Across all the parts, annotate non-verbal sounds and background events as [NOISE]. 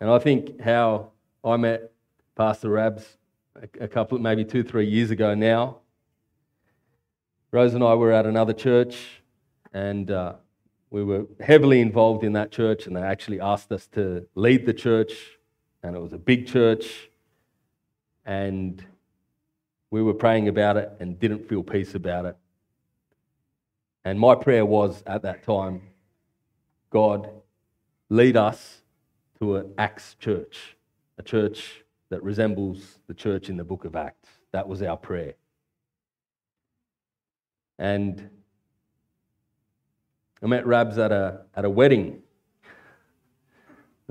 And I think how I met Pastor Rabs a, couple, maybe two, three years ago now. Rose and I were at another church, and uh, we were heavily involved in that church, and they actually asked us to lead the church, and it was a big church, and we were praying about it and didn't feel peace about it. And my prayer was at that time, God, lead us to an Acts church, a church that resembles the church in the book of Acts. That was our prayer. And I met Rabs at a, at a wedding.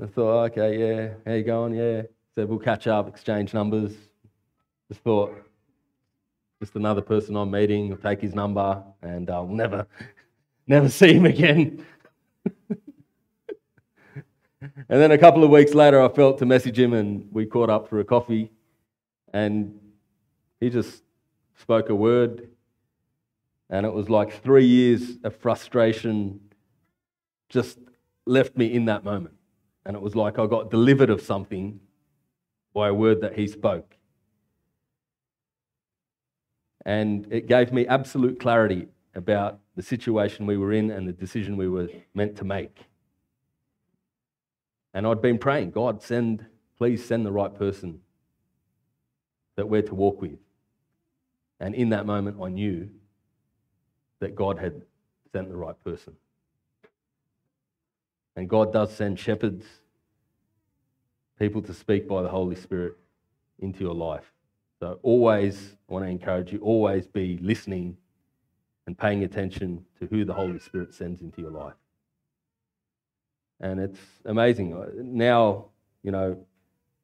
I thought, oh, okay, yeah, how you going? Yeah. Said we'll catch up, exchange numbers. Just thought, just another person I'm meeting, I'll take his number, and I'll never, [LAUGHS] never see him again. [LAUGHS] And then a couple of weeks later, I felt to message him, and we caught up for a coffee. And he just spoke a word. And it was like three years of frustration just left me in that moment. And it was like I got delivered of something by a word that he spoke. And it gave me absolute clarity about the situation we were in and the decision we were meant to make. And I'd been praying, God, send, please send the right person that we're to walk with. And in that moment, I knew that God had sent the right person. And God does send shepherds, people to speak by the Holy Spirit into your life. So always, I want to encourage you, always be listening and paying attention to who the Holy Spirit sends into your life. And it's amazing. Now, you know,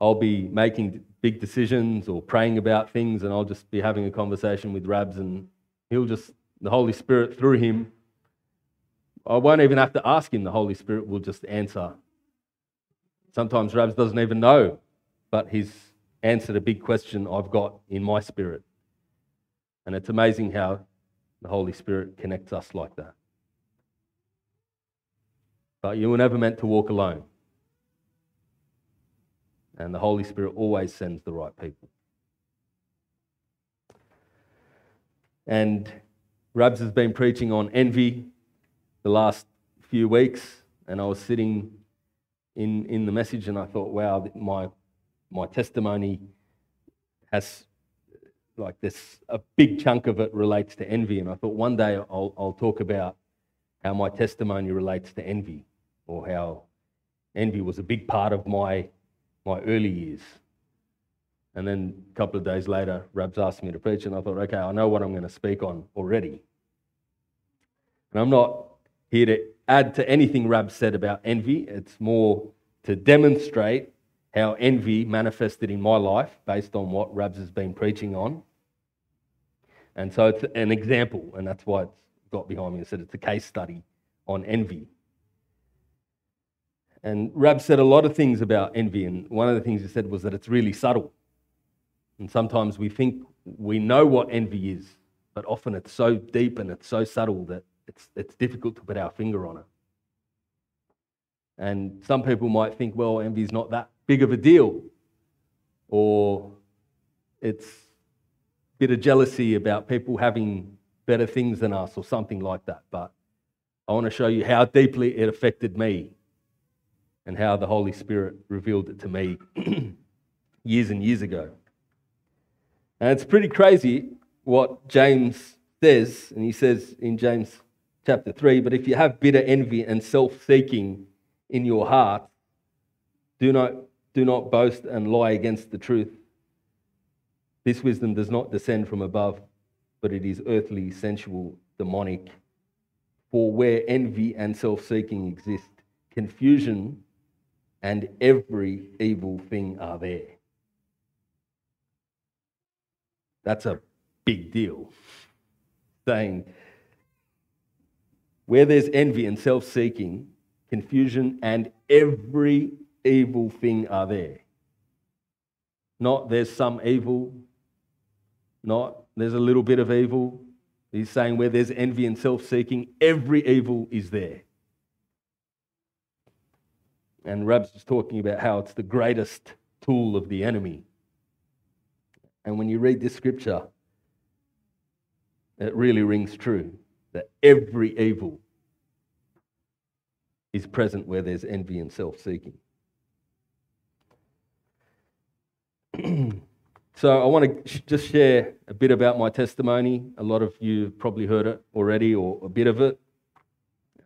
I'll be making big decisions or praying about things, and I'll just be having a conversation with Rabs, and he'll just, the Holy Spirit through him, I won't even have to ask him, the Holy Spirit will just answer. Sometimes Rabs doesn't even know, but he's answered a big question I've got in my spirit. And it's amazing how the Holy Spirit connects us like that. But you were never meant to walk alone. And the Holy Spirit always sends the right people. And Rabs has been preaching on envy the last few weeks, and I was sitting in, in the message and I thought, wow, my, my testimony has like this, a big chunk of it relates to envy. And I thought one day I'll, I'll talk about how my testimony relates to envy or how envy was a big part of my, my early years. And then a couple of days later, Rabs asked me to preach, and I thought, okay, I know what I'm going to speak on already. And I'm not here to add to anything Rabs said about envy, it's more to demonstrate how envy manifested in my life based on what Rabs has been preaching on. And so it's an example, and that's why it's got behind me. I said it's a case study on envy. And Rab said a lot of things about envy, and one of the things he said was that it's really subtle. And sometimes we think we know what envy is, but often it's so deep and it's so subtle that it's, it's difficult to put our finger on it. And some people might think, well, envy is not that big of a deal, or it's a bit of jealousy about people having better things than us, or something like that. But I want to show you how deeply it affected me and how the Holy Spirit revealed it to me [CLEARS THROAT] years and years ago. And it's pretty crazy what James says, and he says in James chapter 3 But if you have bitter envy and self seeking in your heart, do not, do not boast and lie against the truth. This wisdom does not descend from above, but it is earthly, sensual, demonic. For where envy and self seeking exist, confusion and every evil thing are there. That's a big deal. Saying, where there's envy and self seeking, confusion, and every evil thing are there. Not there's some evil, not there's a little bit of evil. He's saying where there's envy and self seeking, every evil is there. And Rabs was talking about how it's the greatest tool of the enemy. And when you read this scripture, it really rings true that every evil is present where there's envy and self seeking. [CLEARS THROAT] so, I want to just share a bit about my testimony. A lot of you probably heard it already, or a bit of it.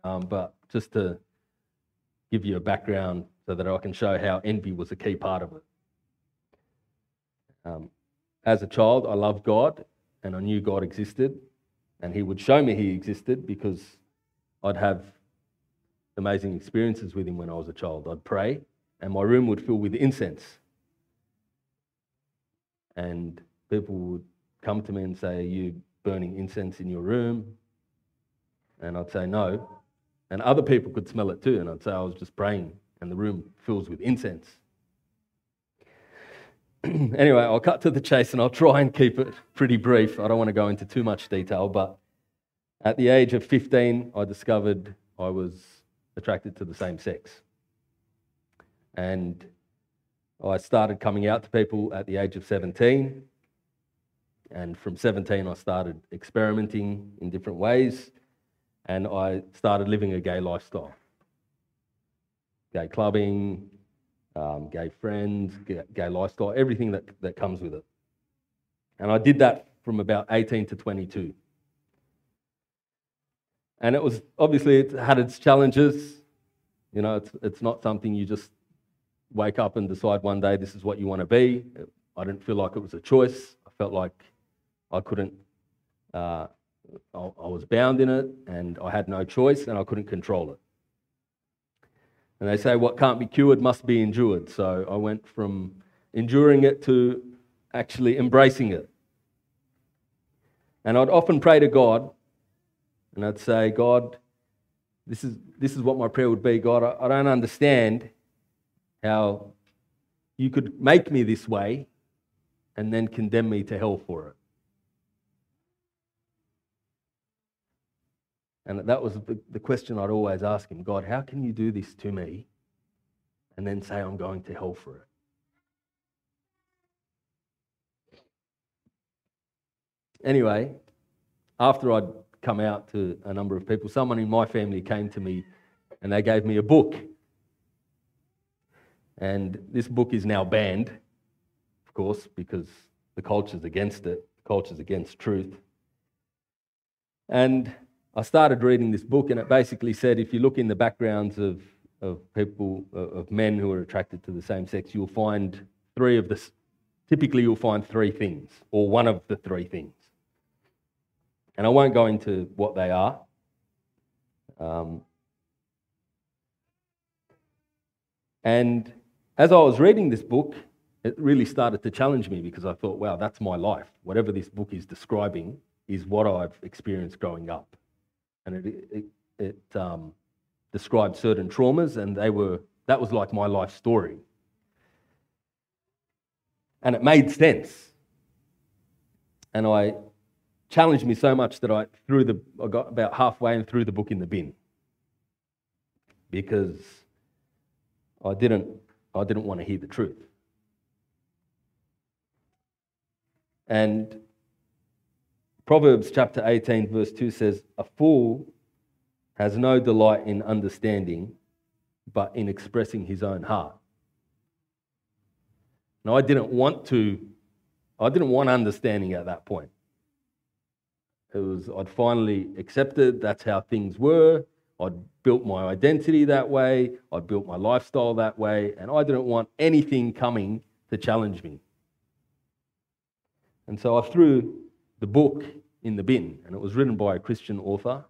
Um, but just to give you a background so that I can show how envy was a key part of it. Um, as a child, I loved God and I knew God existed, and He would show me He existed because I'd have amazing experiences with Him when I was a child. I'd pray, and my room would fill with incense. And people would come to me and say, Are you burning incense in your room? And I'd say, No. And other people could smell it too. And I'd say, oh, I was just praying, and the room fills with incense. [CLEARS THROAT] anyway, I'll cut to the chase and I'll try and keep it pretty brief. I don't want to go into too much detail, but at the age of 15, I discovered I was attracted to the same sex. And I started coming out to people at the age of 17. And from 17, I started experimenting in different ways and I started living a gay lifestyle. Gay clubbing, um, gay friends, gay, lifestyle, everything that, that comes with it. And I did that from about 18 to 22. And it was obviously it had its challenges. You know, it's, it's not something you just wake up and decide one day this is what you want to be. I didn't feel like it was a choice. I felt like I couldn't, uh, I, was bound in it and I had no choice and I couldn't control it. And they say what can't be cured must be endured. So I went from enduring it to actually embracing it. And I'd often pray to God and I'd say, God, this is, this is what my prayer would be God, I, I don't understand how you could make me this way and then condemn me to hell for it. And that was the, the question I'd always ask him God, how can you do this to me and then say I'm going to hell for it? Anyway, after I'd come out to a number of people, someone in my family came to me and they gave me a book. And this book is now banned, of course, because the culture's against it, the culture's against truth. And I started reading this book, and it basically said if you look in the backgrounds of, of people, of men who are attracted to the same sex, you'll find three of this. Typically, you'll find three things, or one of the three things. And I won't go into what they are. Um, and as I was reading this book, it really started to challenge me because I thought, wow, that's my life. Whatever this book is describing is what I've experienced growing up and it, it, it um, described certain traumas, and they were that was like my life story. And it made sense. And I challenged me so much that I threw the I got about halfway and threw the book in the bin. Because I didn't I didn't want to hear the truth. And Proverbs chapter 18, verse 2 says, A fool has no delight in understanding, but in expressing his own heart. Now, I didn't want to, I didn't want understanding at that point. It was, I'd finally accepted that's how things were. I'd built my identity that way. I'd built my lifestyle that way. And I didn't want anything coming to challenge me. And so I threw the book in the bin, and it was written by a Christian author.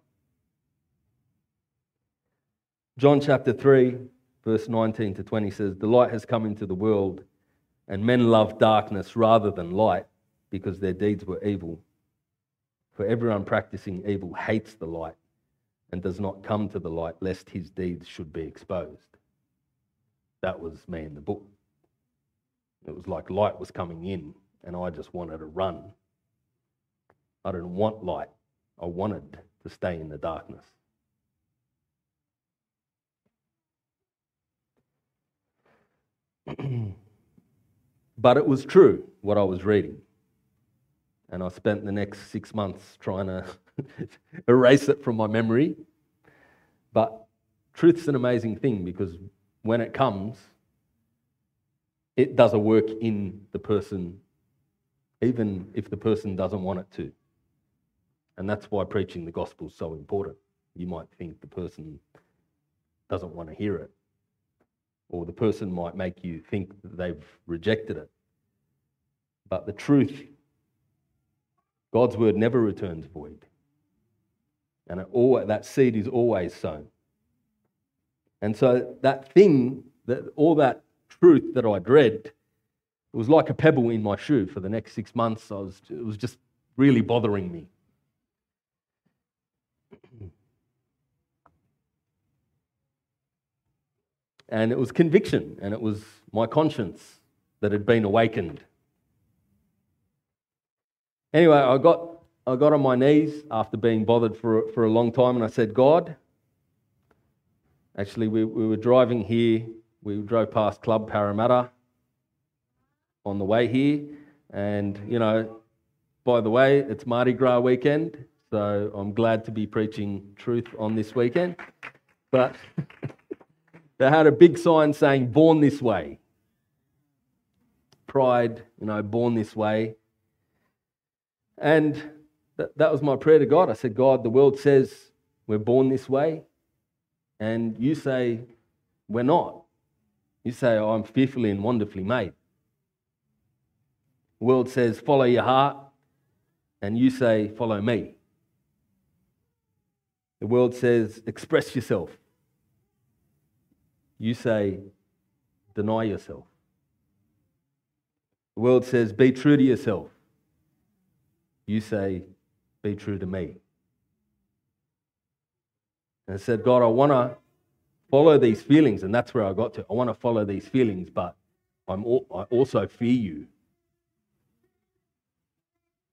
John chapter 3, verse 19 to 20 says, The light has come into the world, and men love darkness rather than light because their deeds were evil. For everyone practicing evil hates the light and does not come to the light lest his deeds should be exposed. That was me in the book. It was like light was coming in, and I just wanted to run I didn't want light. I wanted to stay in the darkness. [CLEARS THROAT] but it was true what I was reading. And I spent the next six months trying to [LAUGHS] erase it from my memory. But truth's an amazing thing because when it comes, it does a work in the person, even if the person doesn't want it to. And that's why preaching the gospel is so important. You might think the person doesn't want to hear it, or the person might make you think they've rejected it. But the truth, God's word never returns void. And all, that seed is always sown. And so that thing, that all that truth that I dread, it was like a pebble in my shoe for the next six months. I was, it was just really bothering me. And it was conviction, and it was my conscience that had been awakened. Anyway, I got, I got on my knees after being bothered for, for a long time, and I said, God, actually, we, we were driving here. We drove past Club Parramatta on the way here. And, you know, by the way, it's Mardi Gras weekend, so I'm glad to be preaching truth on this weekend. But [LAUGHS] they had a big sign saying, Born this way. Pride, you know, born this way. And th- that was my prayer to God. I said, God, the world says we're born this way. And you say we're not. You say, oh, I'm fearfully and wonderfully made. The world says, follow your heart. And you say, follow me. The world says, express yourself. You say, deny yourself. The world says, be true to yourself. You say, be true to me. And I said, God, I want to follow these feelings. And that's where I got to. I want to follow these feelings, but I'm I also fear you.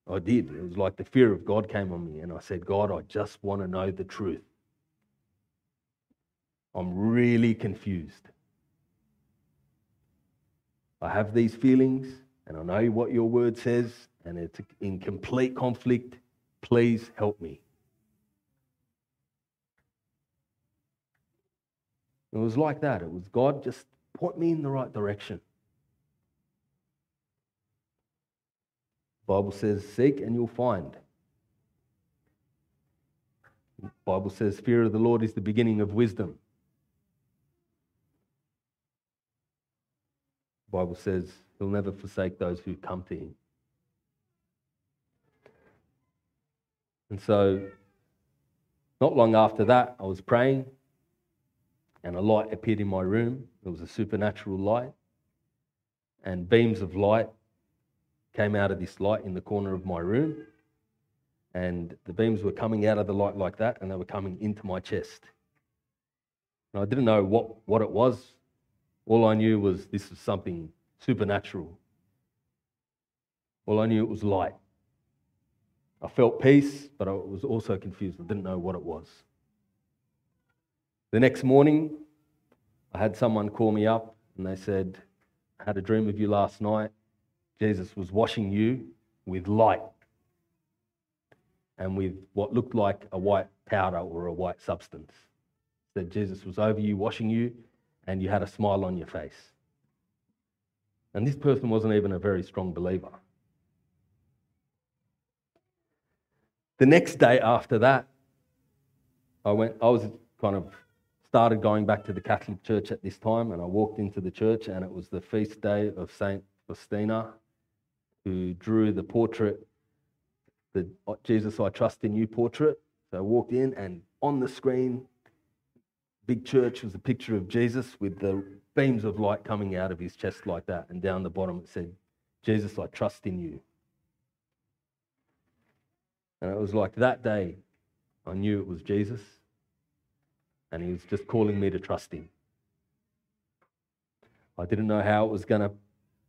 I did. It was like the fear of God came on me. And I said, God, I just want to know the truth. I'm really confused. I have these feelings, and I know what your word says, and it's in complete conflict. Please help me. It was like that. It was God just point me in the right direction. Bible says, seek and you'll find. Bible says, fear of the Lord is the beginning of wisdom. The Bible says he'll never forsake those who come to him. And so, not long after that, I was praying, and a light appeared in my room. It was a supernatural light, and beams of light came out of this light in the corner of my room. And the beams were coming out of the light like that, and they were coming into my chest. And I didn't know what, what it was. All I knew was this was something supernatural. All I knew it was light. I felt peace, but I was also confused. I didn't know what it was. The next morning, I had someone call me up and they said, I had a dream of you last night. Jesus was washing you with light and with what looked like a white powder or a white substance. That Jesus was over you, washing you, and you had a smile on your face. And this person wasn't even a very strong believer. The next day after that, I went, I was kind of started going back to the Catholic Church at this time, and I walked into the church, and it was the feast day of Saint Faustina, who drew the portrait, the oh, Jesus I Trust in You portrait. So I walked in, and on the screen, big church was a picture of Jesus with the beams of light coming out of his chest like that, and down the bottom it said, Jesus, I trust in you. And it was like that day I knew it was Jesus, and he was just calling me to trust him. I didn't know how it was going to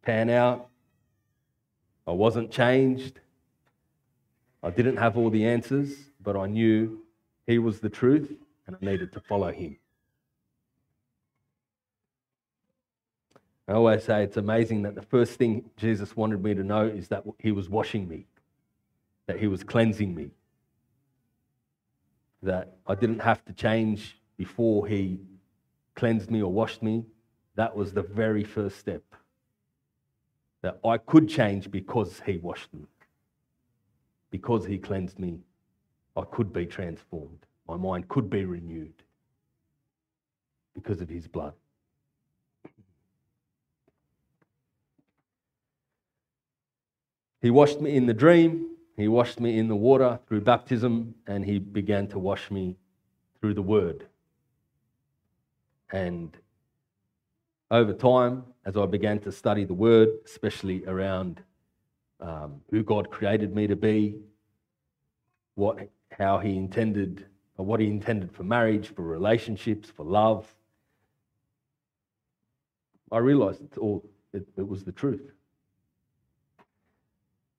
pan out. I wasn't changed. I didn't have all the answers, but I knew he was the truth and I needed to follow him. I always say it's amazing that the first thing Jesus wanted me to know is that he was washing me, that he was cleansing me, that I didn't have to change before he cleansed me or washed me. That was the very first step. That I could change because he washed me, because he cleansed me. I could be transformed. My mind could be renewed because of his blood. He washed me in the dream, he washed me in the water through baptism, and he began to wash me through the word. And over time, as I began to study the word, especially around um, who God created me to be, what, how He intended, or what He intended for marriage, for relationships, for love, I realized it's all, it, it was the truth.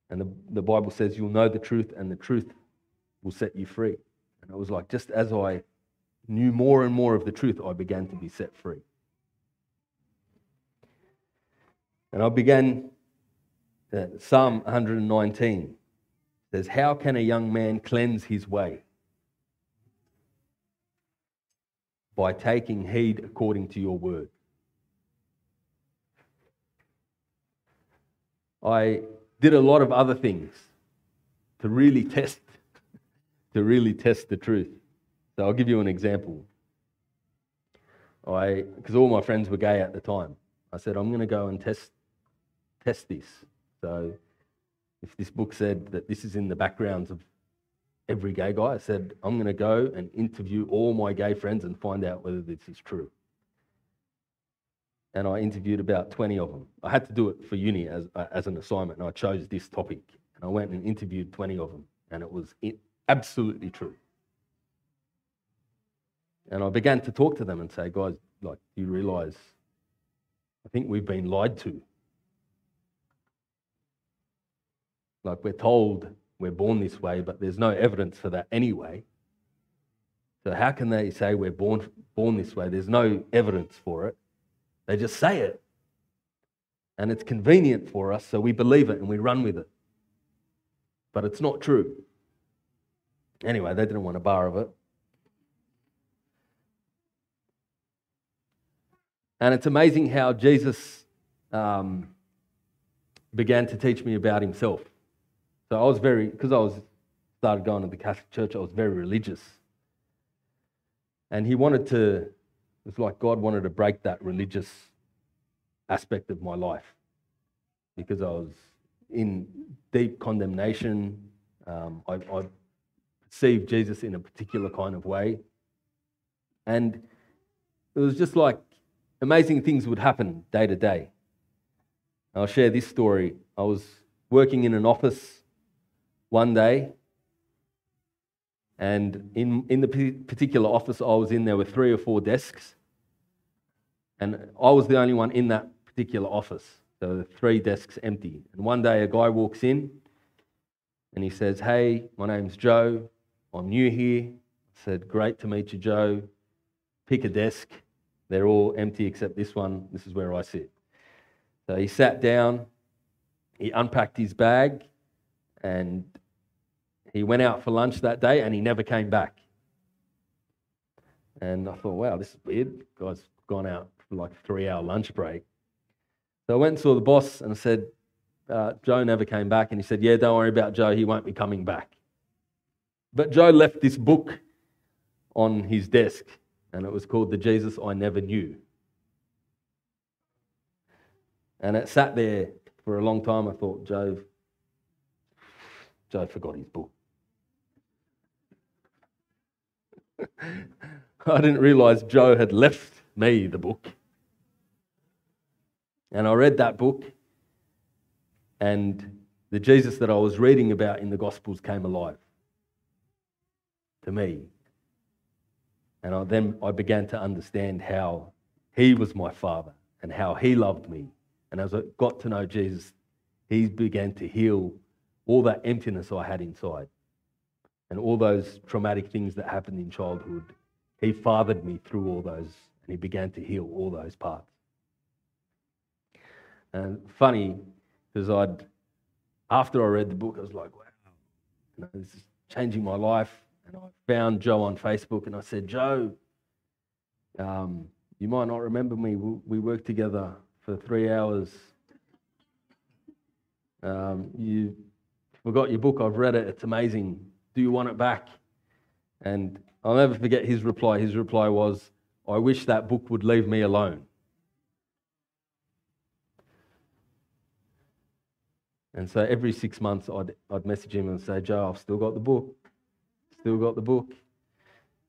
And the, the Bible says you'll know the truth, and the truth will set you free. And it was like just as I knew more and more of the truth, I began to be set free. And I began, uh, Psalm 119 says, How can a young man cleanse his way? By taking heed according to your word. I did a lot of other things to really test to really test the truth. So I'll give you an example. I because all my friends were gay at the time. I said I'm going to go and test test this. So if this book said that this is in the backgrounds of every gay guy, I said I'm going to go and interview all my gay friends and find out whether this is true and I interviewed about 20 of them. I had to do it for uni as, uh, as an assignment, and I chose this topic. And I went and interviewed 20 of them, and it was absolutely true. And I began to talk to them and say, guys, like, you realize I think we've been lied to? Like, we're told we're born this way, but there's no evidence for that anyway. So, how can they say we're born, born this way? There's no evidence for it. They just say it. And it's convenient for us, so we believe it and we run with it. But it's not true. Anyway, they didn't want a bar of it. And it's amazing how Jesus um, began to teach me about himself. So I was very, because I was started going to the Catholic Church, I was very religious. And he wanted to it's like God wanted to break that religious aspect of my life because I was in deep condemnation. Um, I, I perceived Jesus in a particular kind of way. And it was just like amazing things would happen day to day. I'll share this story. I was working in an office one day, and in, in the particular office I was in, there were three or four desks. And I was the only one in that particular office. So the three desks empty. And one day a guy walks in and he says, Hey, my name's Joe. I'm new here. I said, Great to meet you, Joe. Pick a desk. They're all empty except this one. This is where I sit. So he sat down, he unpacked his bag, and he went out for lunch that day and he never came back. And I thought, wow, this is weird. Guy's gone out for like a three hour lunch break. So I went and saw the boss and I said, uh, Joe never came back. And he said, Yeah, don't worry about Joe, he won't be coming back. But Joe left this book on his desk, and it was called The Jesus I Never Knew. And it sat there for a long time. I thought, Joe, Joe forgot his book. [LAUGHS] I didn't realize Joe had left me the book. And I read that book, and the Jesus that I was reading about in the Gospels came alive to me. And I, then I began to understand how he was my father and how he loved me. And as I got to know Jesus, he began to heal all that emptiness I had inside and all those traumatic things that happened in childhood. He fathered me through all those, and he began to heal all those parts. And funny, because I'd, after I read the book, I was like, wow, you know, this is changing my life. And I found Joe on Facebook and I said, Joe, um, you might not remember me. We worked together for three hours. Um, you forgot your book. I've read it. It's amazing. Do you want it back? And I'll never forget his reply. His reply was, I wish that book would leave me alone. And so every six months, I'd, I'd message him and say, Joe, I've still got the book. Still got the book.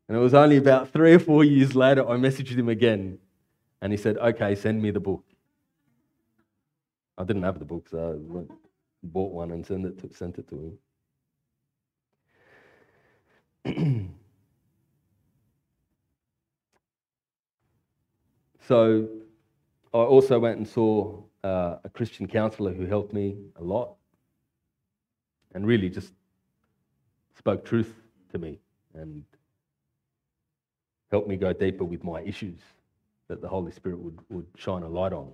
And it was only about three or four years later, I messaged him again. And he said, Okay, send me the book. I didn't have the book, so I bought one and sent it to, sent it to him. [CLEARS THROAT] so I also went and saw uh, a Christian counselor who helped me a lot and really just spoke truth to me and helped me go deeper with my issues that the Holy Spirit would, would shine a light on.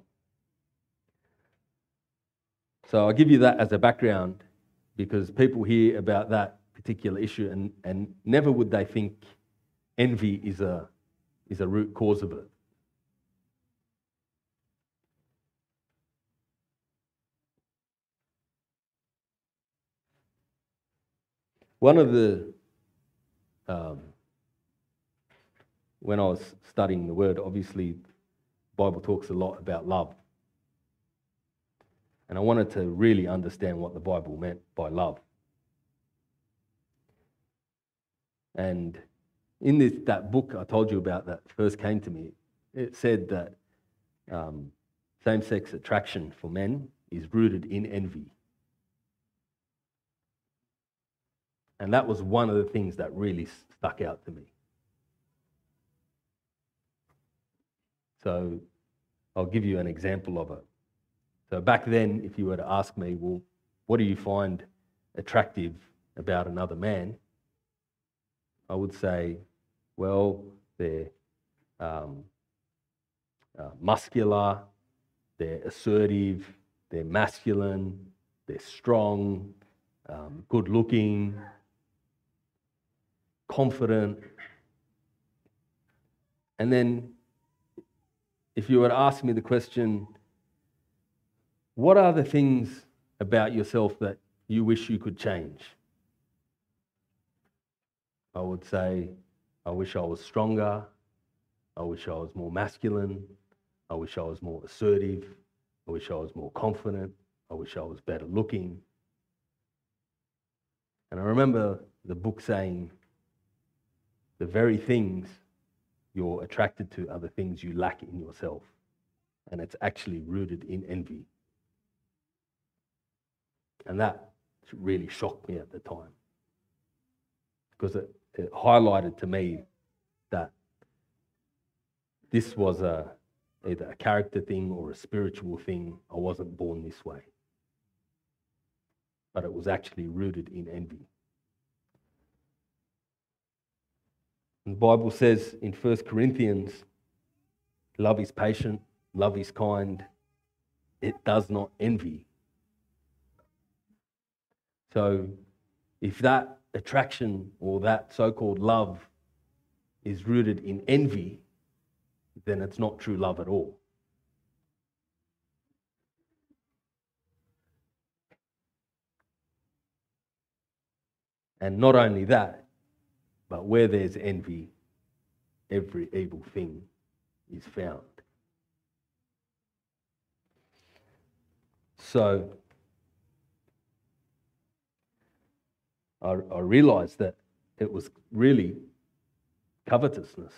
So I'll give you that as a background because people hear about that particular issue and, and never would they think envy is a, is a root cause of it. One of the, um, when I was studying the word, obviously, the Bible talks a lot about love. And I wanted to really understand what the Bible meant by love. And in this, that book I told you about that first came to me, it said that um, same sex attraction for men is rooted in envy. And that was one of the things that really stuck out to me. So I'll give you an example of it. So back then, if you were to ask me, well, what do you find attractive about another man? I would say, well, they're um, uh, muscular, they're assertive, they're masculine, they're strong, um, good looking, confident. And then, if you were to ask me the question, what are the things about yourself that you wish you could change? I would say, I wish I was stronger. I wish I was more masculine. I wish I was more assertive. I wish I was more confident. I wish I was better looking. And I remember the book saying, the very things you're attracted to are the things you lack in yourself. And it's actually rooted in envy. And that really shocked me at the time because it, it highlighted to me that this was a, either a character thing or a spiritual thing. I wasn't born this way. But it was actually rooted in envy. And the Bible says in 1 Corinthians, love is patient, love is kind, it does not envy. So if that attraction or that so called love is rooted in envy, then it's not true love at all. And not only that, but where there's envy, every evil thing is found. So I, I realized that it was really covetousness.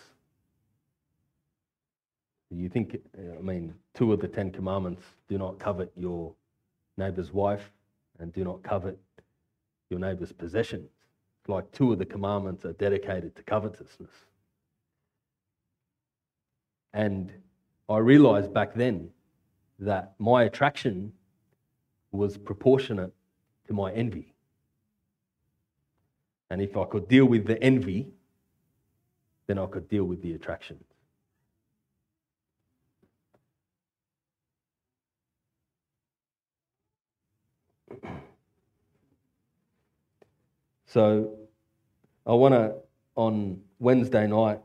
You think, I mean, two of the Ten Commandments do not covet your neighbor's wife and do not covet your neighbor's possessions like two of the commandments are dedicated to covetousness. And I realized back then that my attraction was proportionate to my envy. And if I could deal with the envy, then I could deal with the attraction. So I want to, on Wednesday night,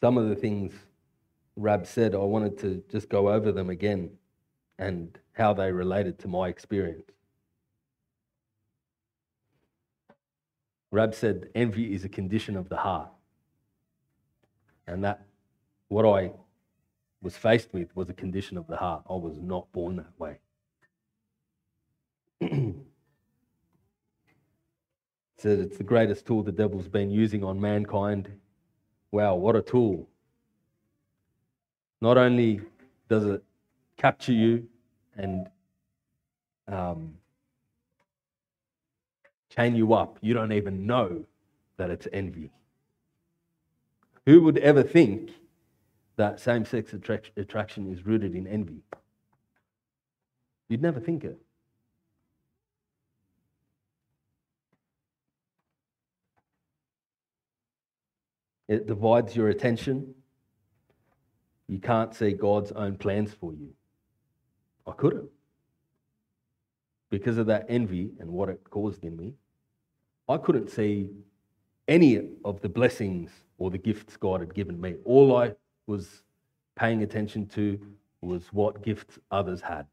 some of the things Rab said, I wanted to just go over them again and how they related to my experience. Rab said, envy is a condition of the heart. And that, what I was faced with was a condition of the heart. I was not born that way. [CLEARS THROAT] said it's the greatest tool the devil's been using on mankind. Wow, what a tool. Not only does it capture you and um, chain you up, you don't even know that it's envy. Who would ever think that same sex attraction is rooted in envy? You'd never think it. It divides your attention. You can't see God's own plans for you. I couldn't. Because of that envy and what it caused in me, I couldn't see any of the blessings or the gifts God had given me. All I was paying attention to was what gifts others had,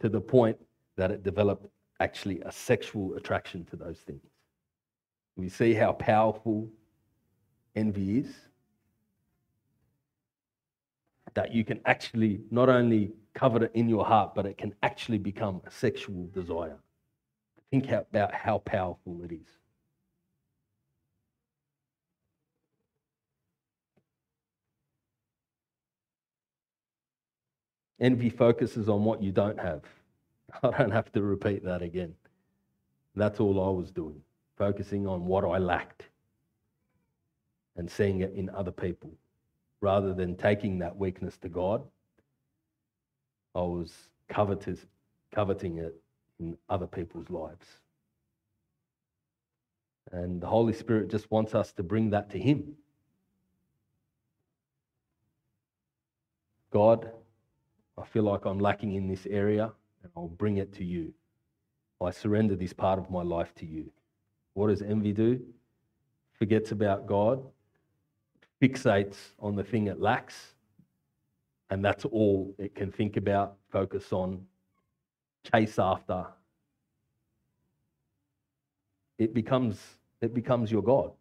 to the point that it developed actually a sexual attraction to those things. We see how powerful envy is. That you can actually not only covet it in your heart, but it can actually become a sexual desire. Think about how powerful it is. Envy focuses on what you don't have. [LAUGHS] I don't have to repeat that again. That's all I was doing, focusing on what I lacked and seeing it in other people rather than taking that weakness to God. I was covetous, coveting it in other people's lives. And the Holy Spirit just wants us to bring that to Him. God, I feel like I'm lacking in this area, and I'll bring it to you. I surrender this part of my life to you. What does envy do? Forgets about God fixates on the thing it lacks, and that's all it can think about, focus on, chase after. It becomes, it becomes your God.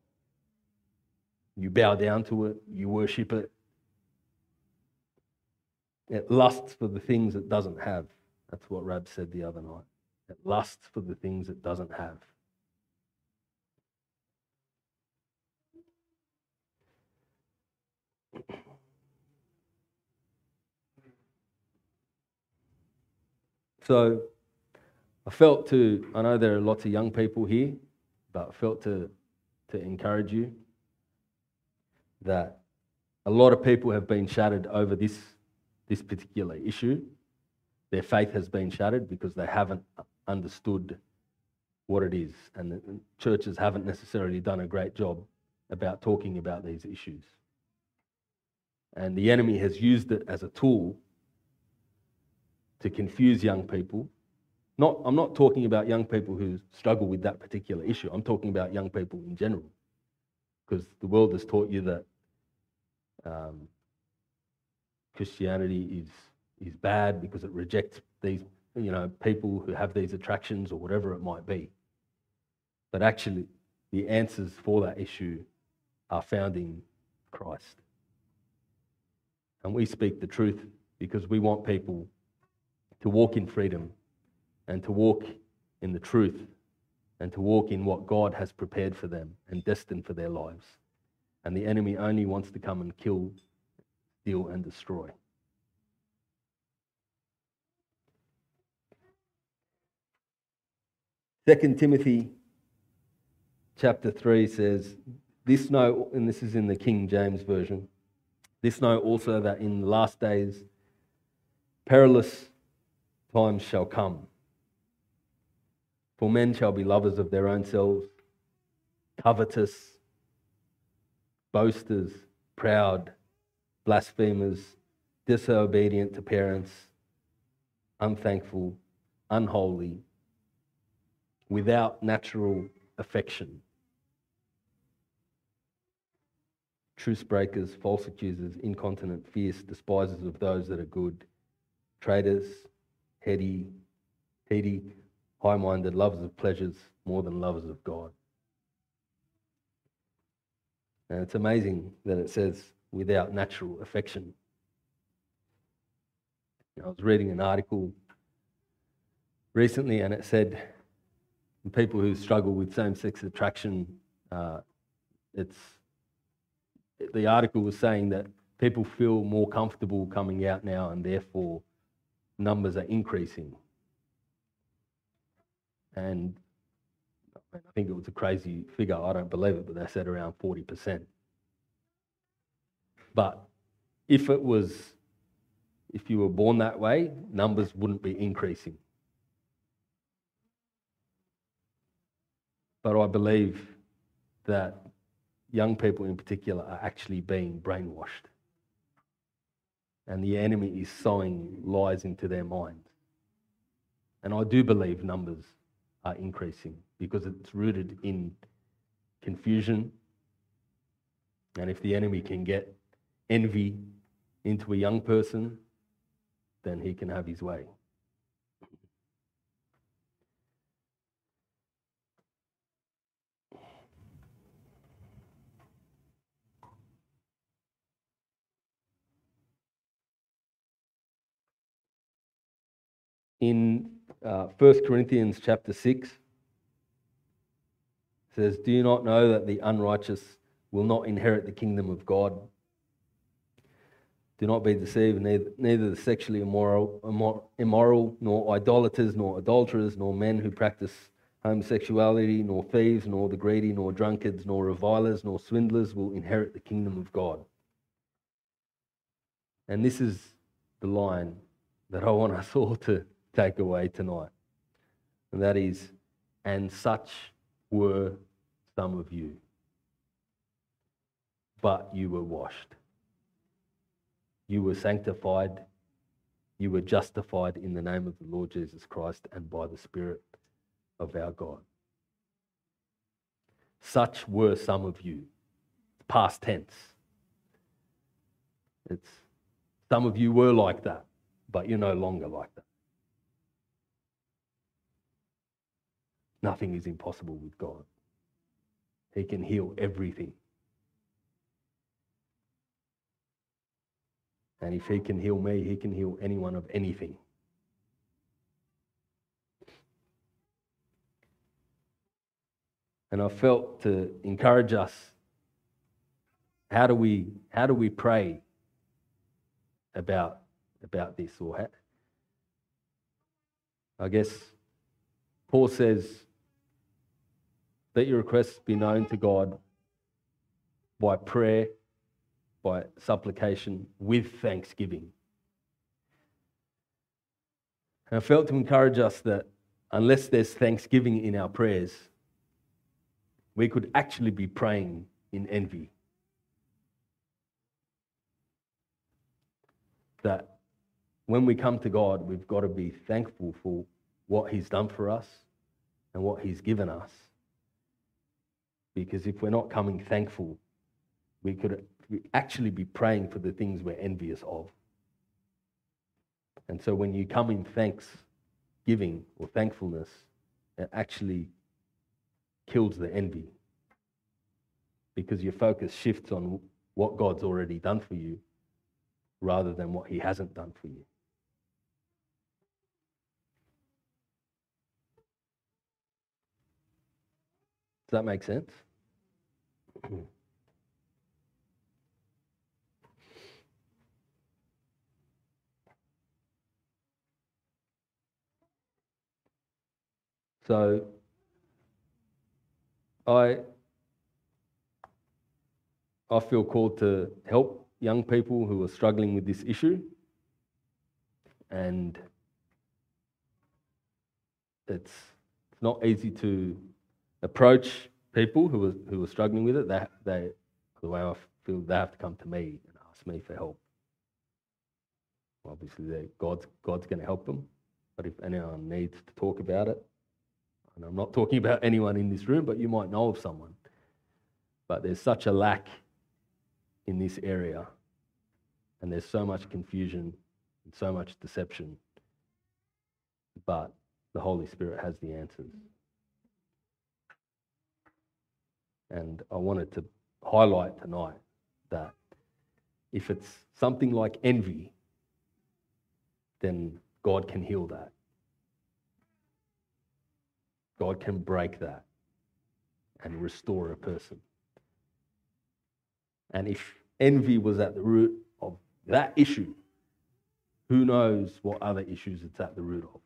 You bow down to it, you worship it. It lusts for the things it doesn't have. That's what Rab said the other night. It lusts for the things it doesn't have. So I felt to, I know there are lots of young people here, but felt to, to encourage you that a lot of people have been shattered over this, this particular issue. Their faith has been shattered because they haven't understood what it is, and the churches haven't necessarily done a great job about talking about these issues. And the enemy has used it as a tool to confuse young people. Not, I'm not talking about young people who struggle with that particular issue. I'm talking about young people in general. Because the world has taught you that um, Christianity is, is bad because it rejects these you know, people who have these attractions or whatever it might be. But actually, the answers for that issue are found in Christ. And we speak the truth because we want people to walk in freedom and to walk in the truth and to walk in what God has prepared for them and destined for their lives. And the enemy only wants to come and kill, steal, and destroy. Second Timothy chapter 3 says, This know, and this is in the King James Version, this know also that in the last days perilous times shall come. For men shall be lovers of their own selves, covetous, boasters, proud, blasphemers, disobedient to parents, unthankful, unholy, without natural affection. Truce breakers, false accusers, incontinent, fierce, despisers of those that are good, traitors, heady, heady, high minded, lovers of pleasures more than lovers of God. And it's amazing that it says without natural affection. I was reading an article recently and it said people who struggle with same sex attraction, uh, it's, the article was saying that people feel more comfortable coming out now and therefore numbers are increasing. And I think it was a crazy figure, I don't believe it, but they said around 40%. But if it was, if you were born that way, numbers wouldn't be increasing. But I believe that young people in particular are actually being brainwashed. And the enemy is sowing lies into their mind. And I do believe numbers are increasing because it's rooted in confusion. And if the enemy can get envy into a young person, then he can have his way. In uh, 1 Corinthians chapter 6, says, Do you not know that the unrighteous will not inherit the kingdom of God? Do not be deceived, neither, neither the sexually immoral, immoral, nor idolaters, nor adulterers, nor men who practice homosexuality, nor thieves, nor the greedy, nor drunkards, nor revilers, nor swindlers will inherit the kingdom of God. And this is the line that I want us all to take away tonight. And that is, and such were some of you, but you were washed you were sanctified, you were justified in the name of the Lord Jesus Christ and by the Spirit of our God. Such were some of you. Past tense. It's some of you were like that, but you're no longer like that. Nothing is impossible with God. He can heal everything. And if He can heal me, He can heal anyone of anything. And I felt to encourage us how do we, how do we pray about, about this? Or how, I guess Paul says, let your requests be known to God by prayer by supplication with thanksgiving. And I felt to encourage us that unless there's thanksgiving in our prayers, we could actually be praying in envy. That when we come to God, we've got to be thankful for what He's done for us and what He's given us. Because if we're not coming thankful, we could actually be praying for the things we're envious of. And so when you come in thanksgiving or thankfulness, it actually kills the envy because your focus shifts on what God's already done for you rather than what He hasn't done for you. Does that make sense? Mm. So I, I feel called to help young people who are struggling with this issue. And it's, it's not easy to approach people who were who are struggling with it. They, they, the way I feel, they have to come to me and ask me for help. Obviously, God's, God's going to help them, But if anyone needs to talk about it, and I'm not talking about anyone in this room, but you might know of someone. But there's such a lack in this area, and there's so much confusion and so much deception. But the Holy Spirit has the answers. And I wanted to highlight tonight that if it's something like envy, then God can heal that. God can break that and restore a person. And if envy was at the root of that issue, who knows what other issues it's at the root of?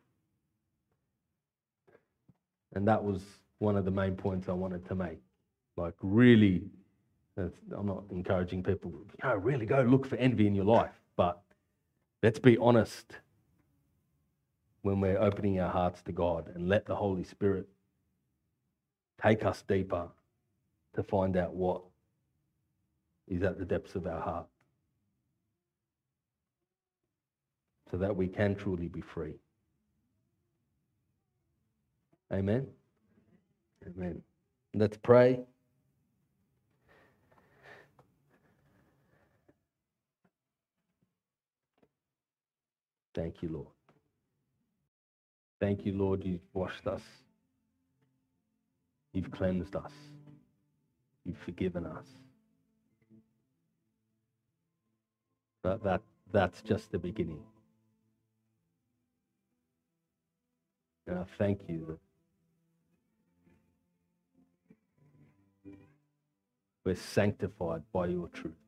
And that was one of the main points I wanted to make. Like, really, uh, I'm not encouraging people, you know, really go look for envy in your life. But let's be honest when we're opening our hearts to God and let the Holy Spirit take us deeper to find out what is at the depths of our heart so that we can truly be free. Amen. Amen. Let's pray. Thank you, Lord. Thank you, Lord, you've washed us. You've cleansed us. You've forgiven us. But that, that's just the beginning. And I thank you that we're sanctified by your truth.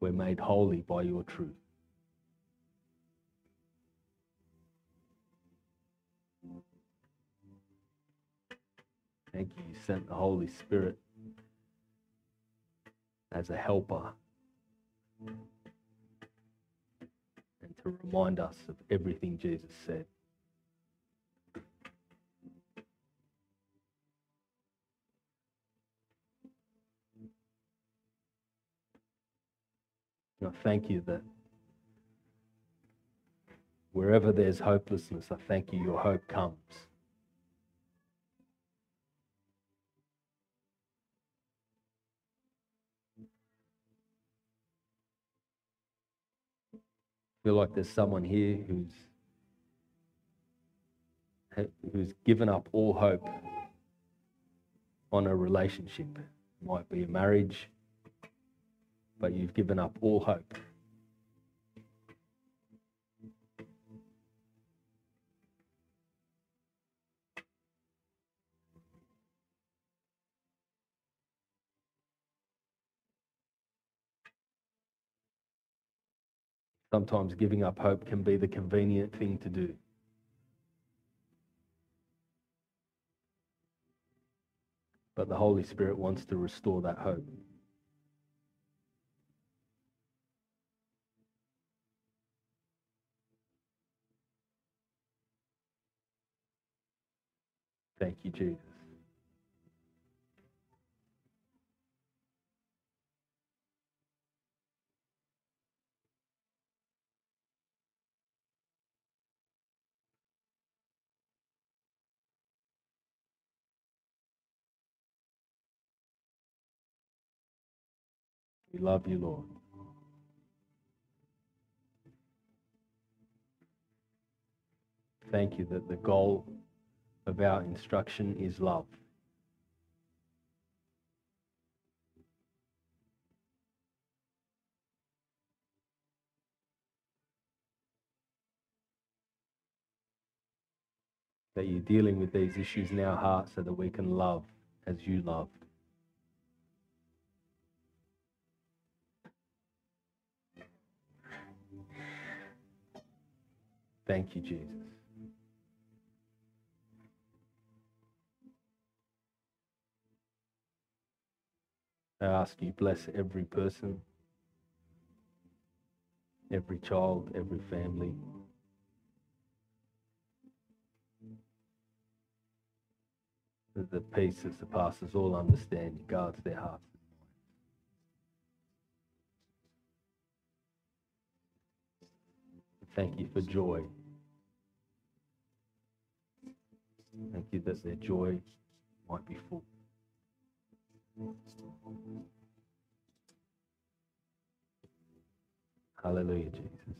We're made holy by your truth. Thank you. You sent the Holy Spirit as a helper and to remind us of everything Jesus said. I thank you that wherever there's hopelessness, I thank you, your hope comes. I feel like there's someone here who's who's given up all hope on a relationship. It might be a marriage, but you've given up all hope. Sometimes giving up hope can be the convenient thing to do. But the Holy Spirit wants to restore that hope. Thank you, Jesus. We love you, Lord. Thank you that the goal of our instruction is love. That you're dealing with these issues in our hearts so that we can love as you loved. Thank you, Jesus. I ask you, bless every person, every child, every family. That the peace that surpasses all understanding guards their hearts. thank you for joy. Thank you that their joy might be full. Hallelujah, Jesus.